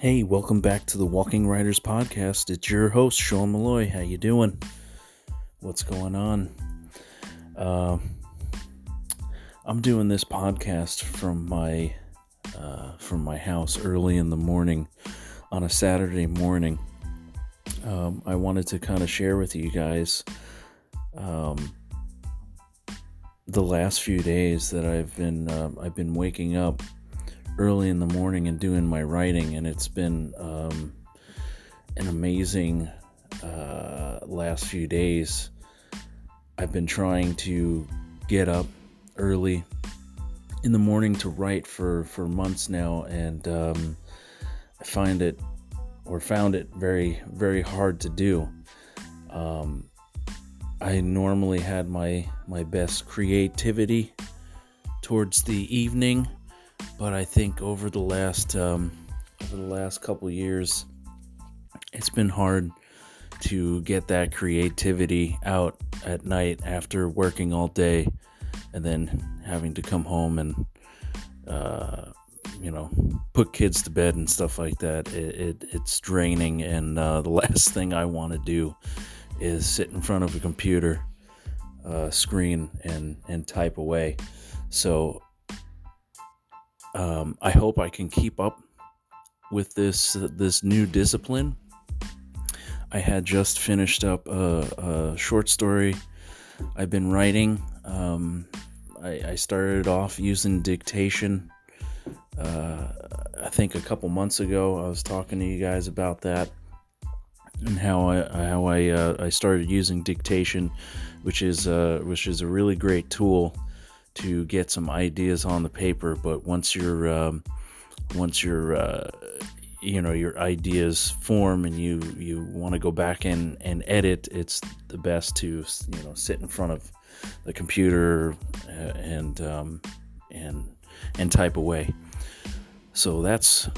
Hey, welcome back to the Walking Writers podcast. It's your host Sean Malloy. How you doing? What's going on? Uh, I'm doing this podcast from my uh, from my house early in the morning on a Saturday morning. Um, I wanted to kind of share with you guys um, the last few days that I've been uh, I've been waking up early in the morning and doing my writing, and it's been um, an amazing uh, last few days. I've been trying to get up early in the morning to write for for months now, and um, I find it or found it very very hard to do. Um, I normally had my my best creativity towards the evening but I think over the last um, over the last couple years, it's been hard to get that creativity out at night after working all day, and then having to come home and uh, you know put kids to bed and stuff like that. It, it it's draining, and uh, the last thing I want to do is sit in front of a computer uh, screen and and type away. So um, I hope I can keep up with this uh, this new discipline. I had just finished up a, a short story I've been writing. Um, I, I, started off using dictation. Uh, I think a couple months ago, I was talking to you guys about that and how I how I uh, I started using dictation, which is uh, which is a really great tool to get some ideas on the paper. But once you're um, once you're uh, you know your ideas form and you you want to go back and and edit, it's the best to you know sit in front of the computer uh, and um, and and type away. So that's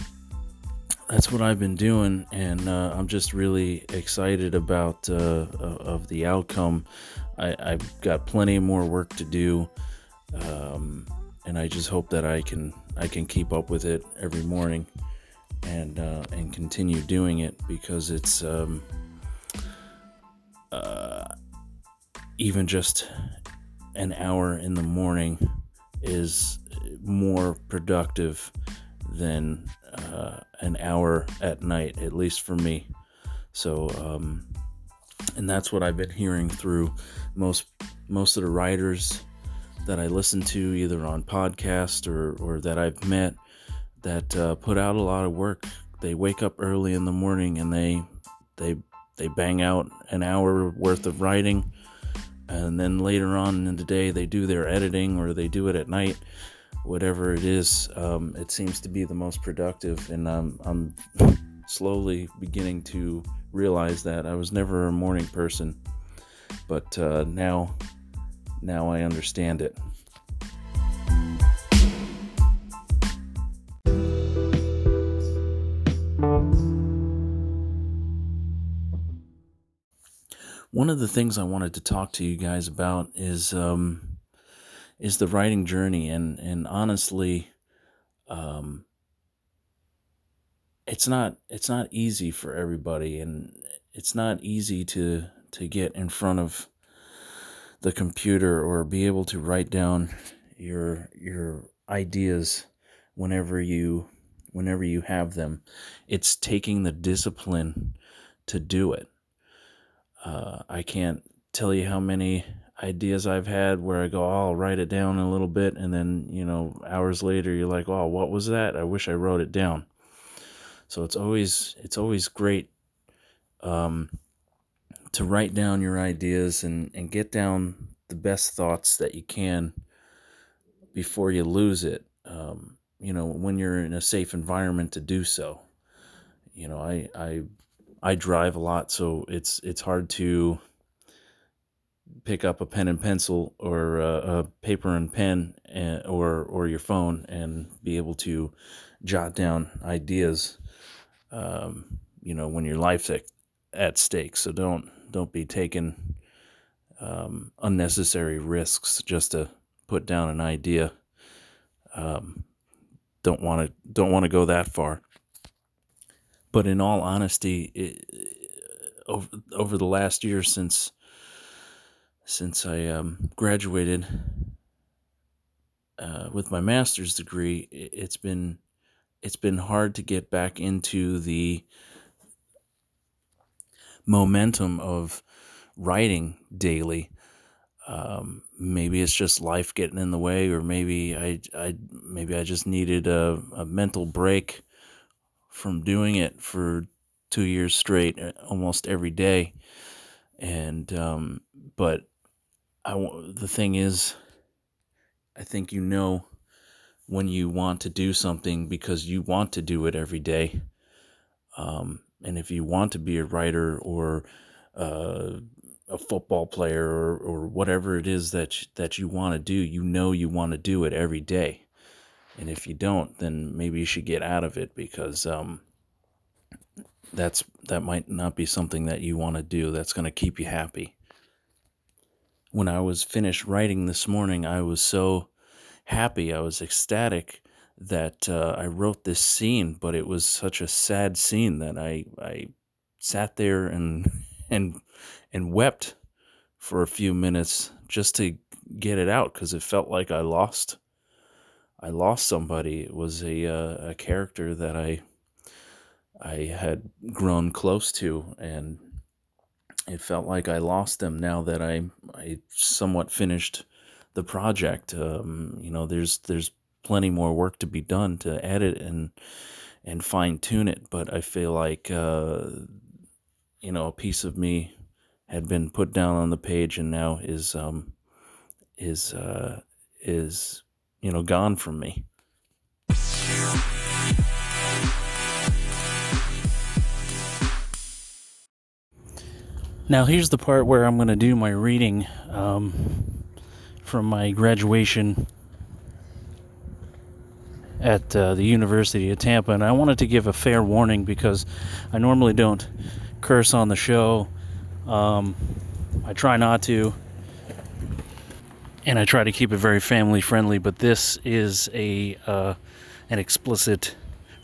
that's what I've been doing, and uh, I'm just really excited about uh, of the outcome. I, have got plenty more work to do um, and I just hope that I can I can keep up with it every morning and uh, and continue doing it because it's um, uh, even just an hour in the morning is more productive than uh, an hour at night, at least for me. So, um, and that's what I've been hearing through most most of the writers that I listen to either on podcast or, or that I've met that uh, put out a lot of work. They wake up early in the morning and they they they bang out an hour worth of writing, and then later on in the day they do their editing or they do it at night, whatever it is. Um, it seems to be the most productive, and I'm I'm slowly beginning to realize that I was never a morning person, but uh, now now I understand it. One of the things I wanted to talk to you guys about is um, is the writing journey, and and honestly, um, it's not it's not easy for everybody, and it's not easy to to get in front of the computer or be able to write down your your ideas whenever you whenever you have them. It's taking the discipline to do it. Uh, i can't tell you how many ideas i've had where i go oh, i'll write it down a little bit and then you know hours later you're like oh what was that? I wish i wrote it down. So it's always it's always great um, to write down your ideas and, and get down the best thoughts that you can before you lose it. Um, you know, when you're in a safe environment to do so. You know, I I I drive a lot, so it's it's hard to pick up a pen and pencil or a, a paper and pen and, or or your phone and be able to jot down ideas. Um, you know, when your life's at, at stake, so don't don't be taking um, unnecessary risks just to put down an idea. Um, don't want to don't want to go that far. but in all honesty, it, over over the last year since since I um, graduated uh, with my master's degree, it's been it's been hard to get back into the momentum of writing daily. Um, maybe it's just life getting in the way, or maybe I, I maybe I just needed a, a mental break from doing it for two years straight, uh, almost every day. And um, but I the thing is, I think you know when you want to do something because you want to do it every day. Um, and if you want to be a writer or uh, a football player or, or whatever it is that that you want to do, you know you want to do it every day. And if you don't, then maybe you should get out of it because um, that's that might not be something that you want to do. That's going to keep you happy. When I was finished writing this morning, I was so happy. I was ecstatic that uh, I wrote this scene, but it was such a sad scene that I I sat there and and and wept for a few minutes just to get it out because it felt like I lost I lost somebody. It was a uh, a character that I I had grown close to, and it felt like I lost them. Now that I I somewhat finished the project, um, you know, there's there's plenty more work to be done to edit and and fine tune it. But I feel like uh, you know a piece of me had been put down on the page and now is um, is uh, is you know gone from me. Now here's the part where I'm going to do my reading um, from my graduation at uh, the University of Tampa, and I wanted to give a fair warning because I normally don't curse on the show. Um, I try not to, and I try to keep it very family friendly. But this is a uh, an explicit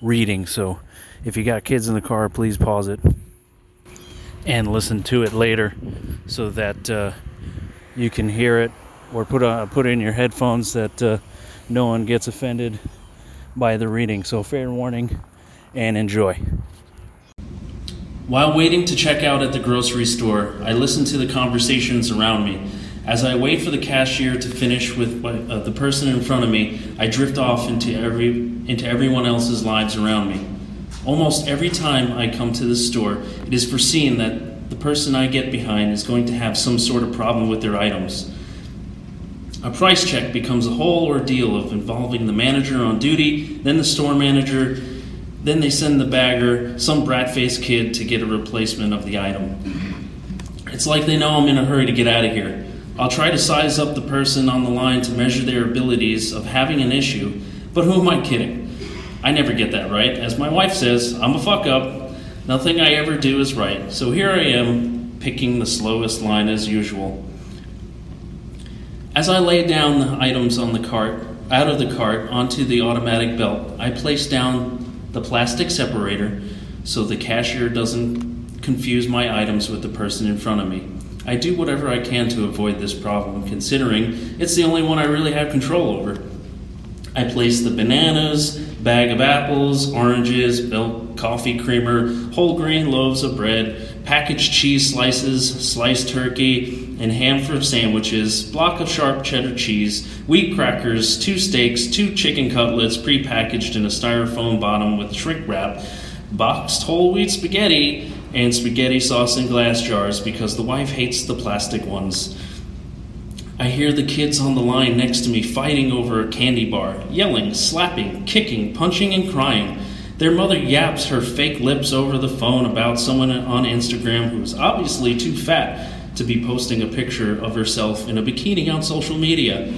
reading, so if you got kids in the car, please pause it and listen to it later, so that uh, you can hear it, or put on, put in your headphones that uh, no one gets offended by the reading. So, fair warning and enjoy. While waiting to check out at the grocery store, I listen to the conversations around me. As I wait for the cashier to finish with uh, the person in front of me, I drift off into every into everyone else's lives around me. Almost every time I come to the store, it is foreseen that the person I get behind is going to have some sort of problem with their items. A price check becomes a whole ordeal of involving the manager on duty, then the store manager, then they send the bagger, some brat faced kid, to get a replacement of the item. It's like they know I'm in a hurry to get out of here. I'll try to size up the person on the line to measure their abilities of having an issue, but who am I kidding? I never get that right. As my wife says, I'm a fuck up. Nothing I ever do is right. So here I am, picking the slowest line as usual. As I lay down the items on the cart, out of the cart onto the automatic belt, I place down the plastic separator so the cashier doesn't confuse my items with the person in front of me. I do whatever I can to avoid this problem, considering it's the only one I really have control over. I place the bananas, bag of apples, oranges, milk, coffee creamer, whole grain loaves of bread, packaged cheese slices, sliced turkey, and ham for sandwiches, block of sharp cheddar cheese, wheat crackers, two steaks, two chicken cutlets pre-packaged in a styrofoam bottom with shrink wrap, boxed whole wheat spaghetti, and spaghetti sauce in glass jars because the wife hates the plastic ones. I hear the kids on the line next to me fighting over a candy bar, yelling, slapping, kicking, punching, and crying. Their mother yaps her fake lips over the phone about someone on Instagram who is obviously too fat to be posting a picture of herself in a bikini on social media.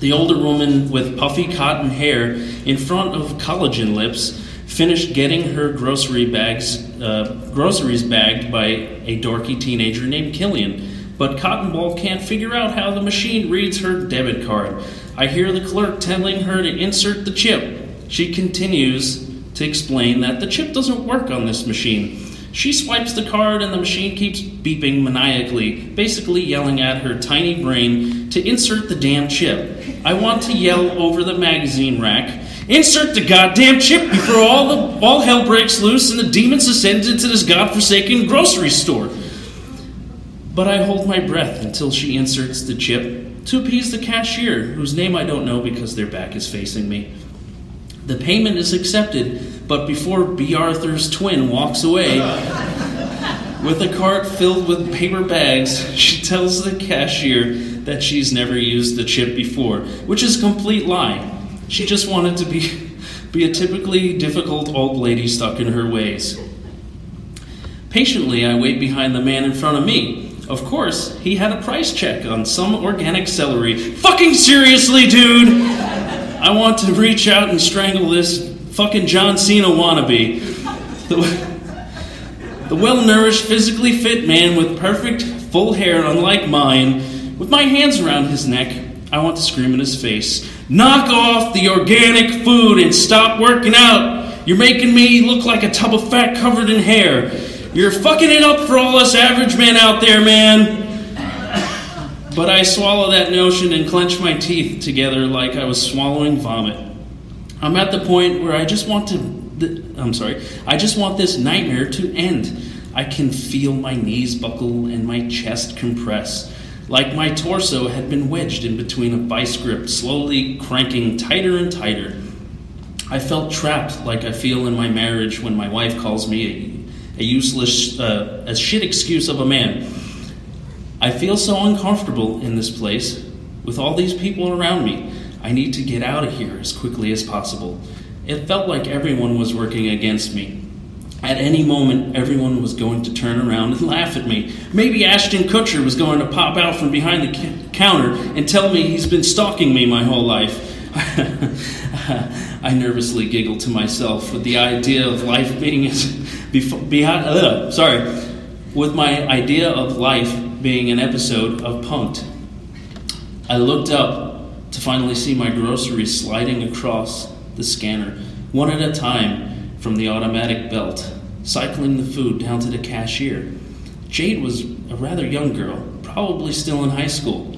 The older woman with puffy cotton hair in front of collagen lips finished getting her grocery bags, uh, groceries bagged by a dorky teenager named Killian. But Cottonball can't figure out how the machine reads her debit card. I hear the clerk telling her to insert the chip. She continues to explain that the chip doesn't work on this machine. She swipes the card and the machine keeps beeping maniacally, basically yelling at her tiny brain to insert the damn chip. I want to yell over the magazine rack. Insert the goddamn chip before all the all hell breaks loose and the demons ascend into this godforsaken grocery store. But I hold my breath until she inserts the chip to appease the cashier, whose name I don't know because their back is facing me. The payment is accepted, but before Bea Arthur's twin walks away with a cart filled with paper bags, she tells the cashier that she's never used the chip before, which is a complete lie. She just wanted to be, be a typically difficult old lady stuck in her ways. Patiently, I wait behind the man in front of me. Of course, he had a price check on some organic celery. Fucking seriously, dude! I want to reach out and strangle this fucking John Cena wannabe. The, the well nourished, physically fit man with perfect, full hair, unlike mine, with my hands around his neck, I want to scream in his face Knock off the organic food and stop working out! You're making me look like a tub of fat covered in hair. You're fucking it up for all us average men out there, man. But I swallow that notion and clench my teeth together like I was swallowing vomit. I'm at the point where I just want to. I'm sorry. I just want this nightmare to end. I can feel my knees buckle and my chest compress, like my torso had been wedged in between a vice grip, slowly cranking tighter and tighter. I felt trapped like I feel in my marriage when my wife calls me a, a useless, uh, a shit excuse of a man. I feel so uncomfortable in this place with all these people around me. I need to get out of here as quickly as possible. It felt like everyone was working against me. At any moment, everyone was going to turn around and laugh at me. Maybe Ashton Kutcher was going to pop out from behind the ca- counter and tell me he's been stalking me my whole life. I nervously giggled to myself with the idea of life being as behind. Uh, sorry, with my idea of life being an episode of Punk'd. I looked up to finally see my groceries sliding across the scanner, one at a time from the automatic belt, cycling the food down to the cashier. Jade was a rather young girl, probably still in high school.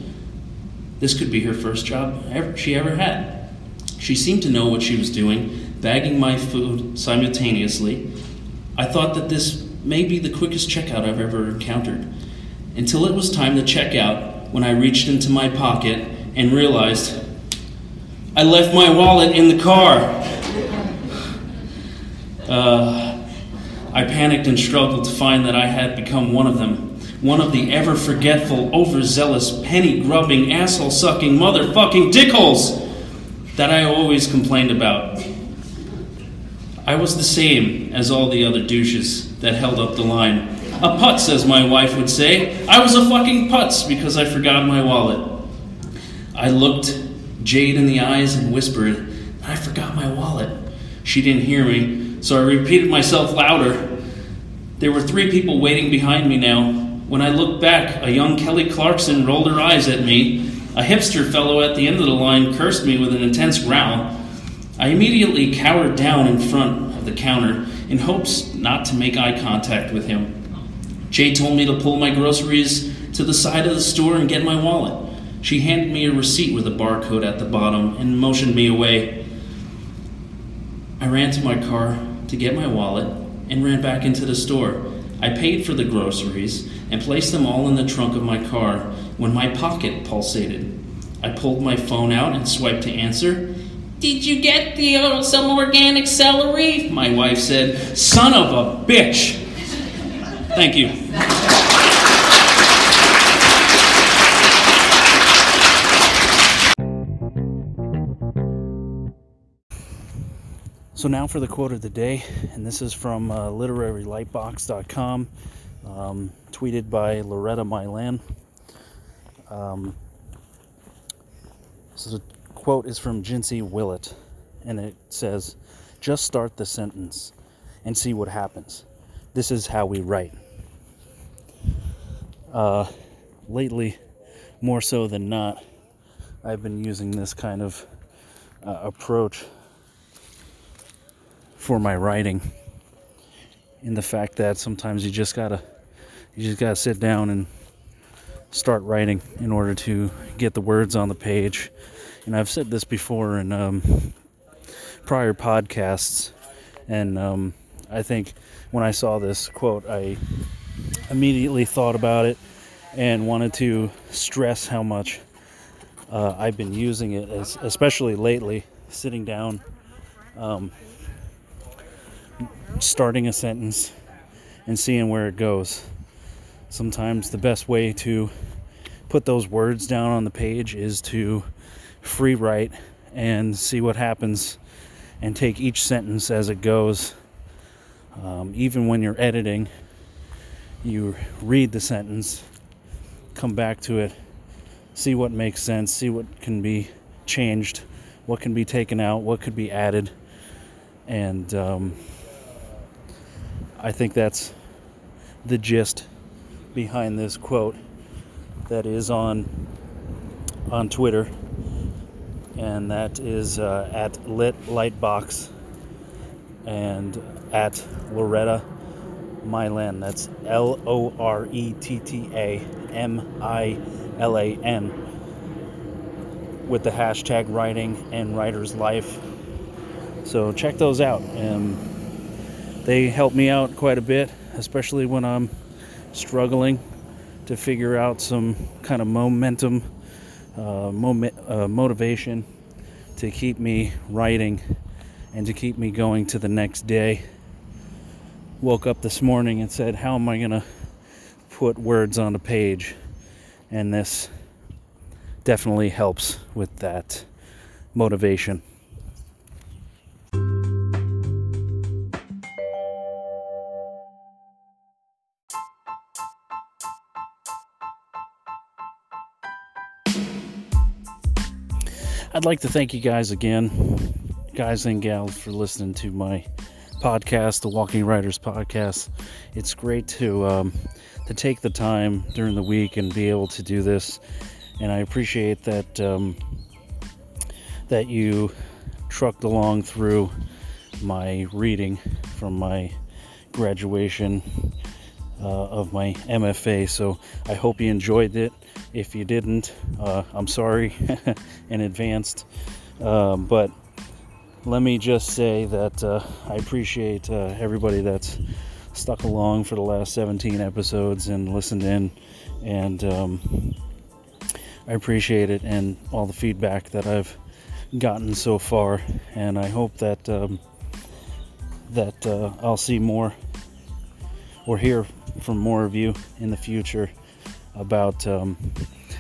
This could be her first job ever, she ever had. She seemed to know what she was doing, bagging my food simultaneously. I thought that this may be the quickest checkout I've ever encountered. Until it was time to check out when I reached into my pocket and realized I left my wallet in the car. Uh, I panicked and struggled to find that I had become one of them. One of the ever forgetful, overzealous, penny grubbing, asshole sucking, motherfucking dickholes that I always complained about. I was the same as all the other douches that held up the line. A putz, as my wife would say. I was a fucking putz because I forgot my wallet. I looked Jade in the eyes and whispered, I forgot my wallet. She didn't hear me, so I repeated myself louder. There were three people waiting behind me now. When I looked back, a young Kelly Clarkson rolled her eyes at me. A hipster fellow at the end of the line cursed me with an intense growl. I immediately cowered down in front of the counter in hopes not to make eye contact with him. Jade told me to pull my groceries to the side of the store and get my wallet. She handed me a receipt with a barcode at the bottom and motioned me away. I ran to my car to get my wallet and ran back into the store. I paid for the groceries and placed them all in the trunk of my car when my pocket pulsated. I pulled my phone out and swiped to answer. Did you get the uh, some organic celery? My wife said, "Son of a bitch." Thank you. So now for the quote of the day, and this is from uh, literarylightbox.com, um, tweeted by Loretta Milan. Um, so the quote is from Jincy Willett, and it says, "Just start the sentence and see what happens. This is how we write." Uh, lately, more so than not, I've been using this kind of uh, approach for my writing. In the fact that sometimes you just gotta you just gotta sit down and start writing in order to get the words on the page. And I've said this before in um, prior podcasts, and um, I think when I saw this quote, I immediately thought about it and wanted to stress how much uh, I've been using it, as, especially lately, sitting down, um, starting a sentence, and seeing where it goes. Sometimes the best way to put those words down on the page is to free write and see what happens and take each sentence as it goes. Um, even when you're editing, you read the sentence, come back to it, see what makes sense, see what can be changed, what can be taken out, what could be added. And um, I think that's the gist behind this quote that is on on Twitter, and that is uh, at Lit Lightbox and at Loretta Milan. That's L O R E T T A M I L A N with the hashtag writing and writer's life. So check those out. Um, they help me out quite a bit, especially when I'm struggling to figure out some kind of momentum, uh, moment, uh, motivation to keep me writing and to keep me going to the next day. Woke up this morning and said, How am I going to put words on a page? And this definitely helps with that motivation. I'd like to thank you guys again, guys and gals, for listening to my podcast, the Walking Writers podcast. It's great to um, to take the time during the week and be able to do this, and I appreciate that um, that you trucked along through my reading from my graduation uh, of my MFA. So I hope you enjoyed it. If you didn't, uh, I'm sorry in advance. Um, but let me just say that uh, I appreciate uh, everybody that's stuck along for the last 17 episodes and listened in. And um, I appreciate it and all the feedback that I've gotten so far. And I hope that um, that uh, I'll see more or hear from more of you in the future about um,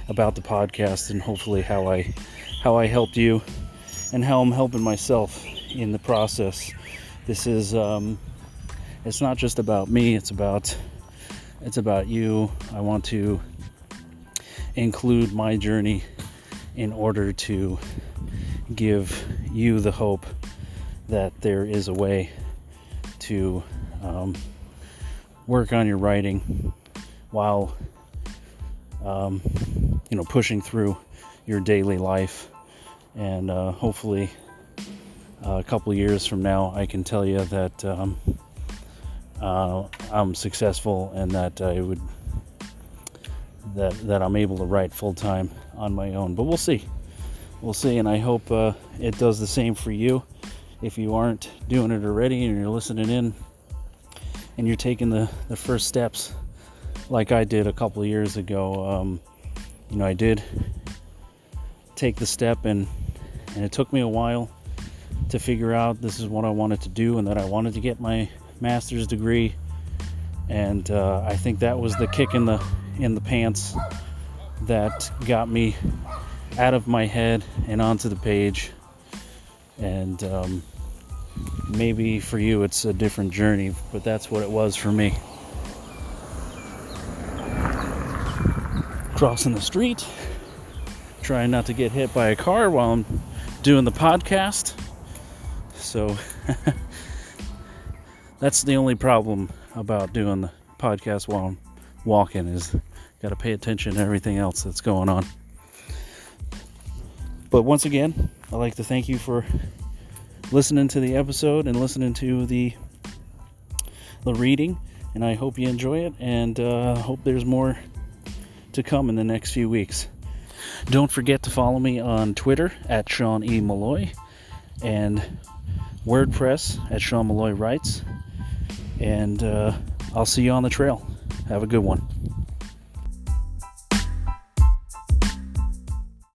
about the podcast and hopefully how I how I helped you and how I'm helping myself in the process. This is um, it's not just about me. It's about it's about you. I want to include my journey in order to give you the hope that there is a way to um, work on your writing while um, you know, pushing through your daily life. And uh, hopefully, uh, a couple years from now, I can tell you that um, uh, I'm successful and that I would that that I'm able to write full time on my own. But we'll see, we'll see, and I hope uh, it does the same for you. If you aren't doing it already and you're listening in and you're taking the, the first steps like I did a couple years ago. Um, you know, I did take the step, and and it took me a while to figure out this is what I wanted to do, and that I wanted to get my master's degree. And uh, I think that was the kick in the in the pants that got me out of my head and onto the page. And um, maybe for you it's a different journey, but that's what it was for me. crossing the street, trying not to get hit by a car while I'm doing the podcast. So that's the only problem about doing the podcast while I'm walking is got to pay attention to everything else that's going on. But once again, I'd like to thank you for listening to the episode and listening to the the reading. And I hope you enjoy it, and uh, hope there's more to come in the next few weeks. Don't forget to follow me on Twitter at Sean E. Malloy and WordPress at Sean Malloy Writes. And uh, I'll see you on the trail. Have a good one.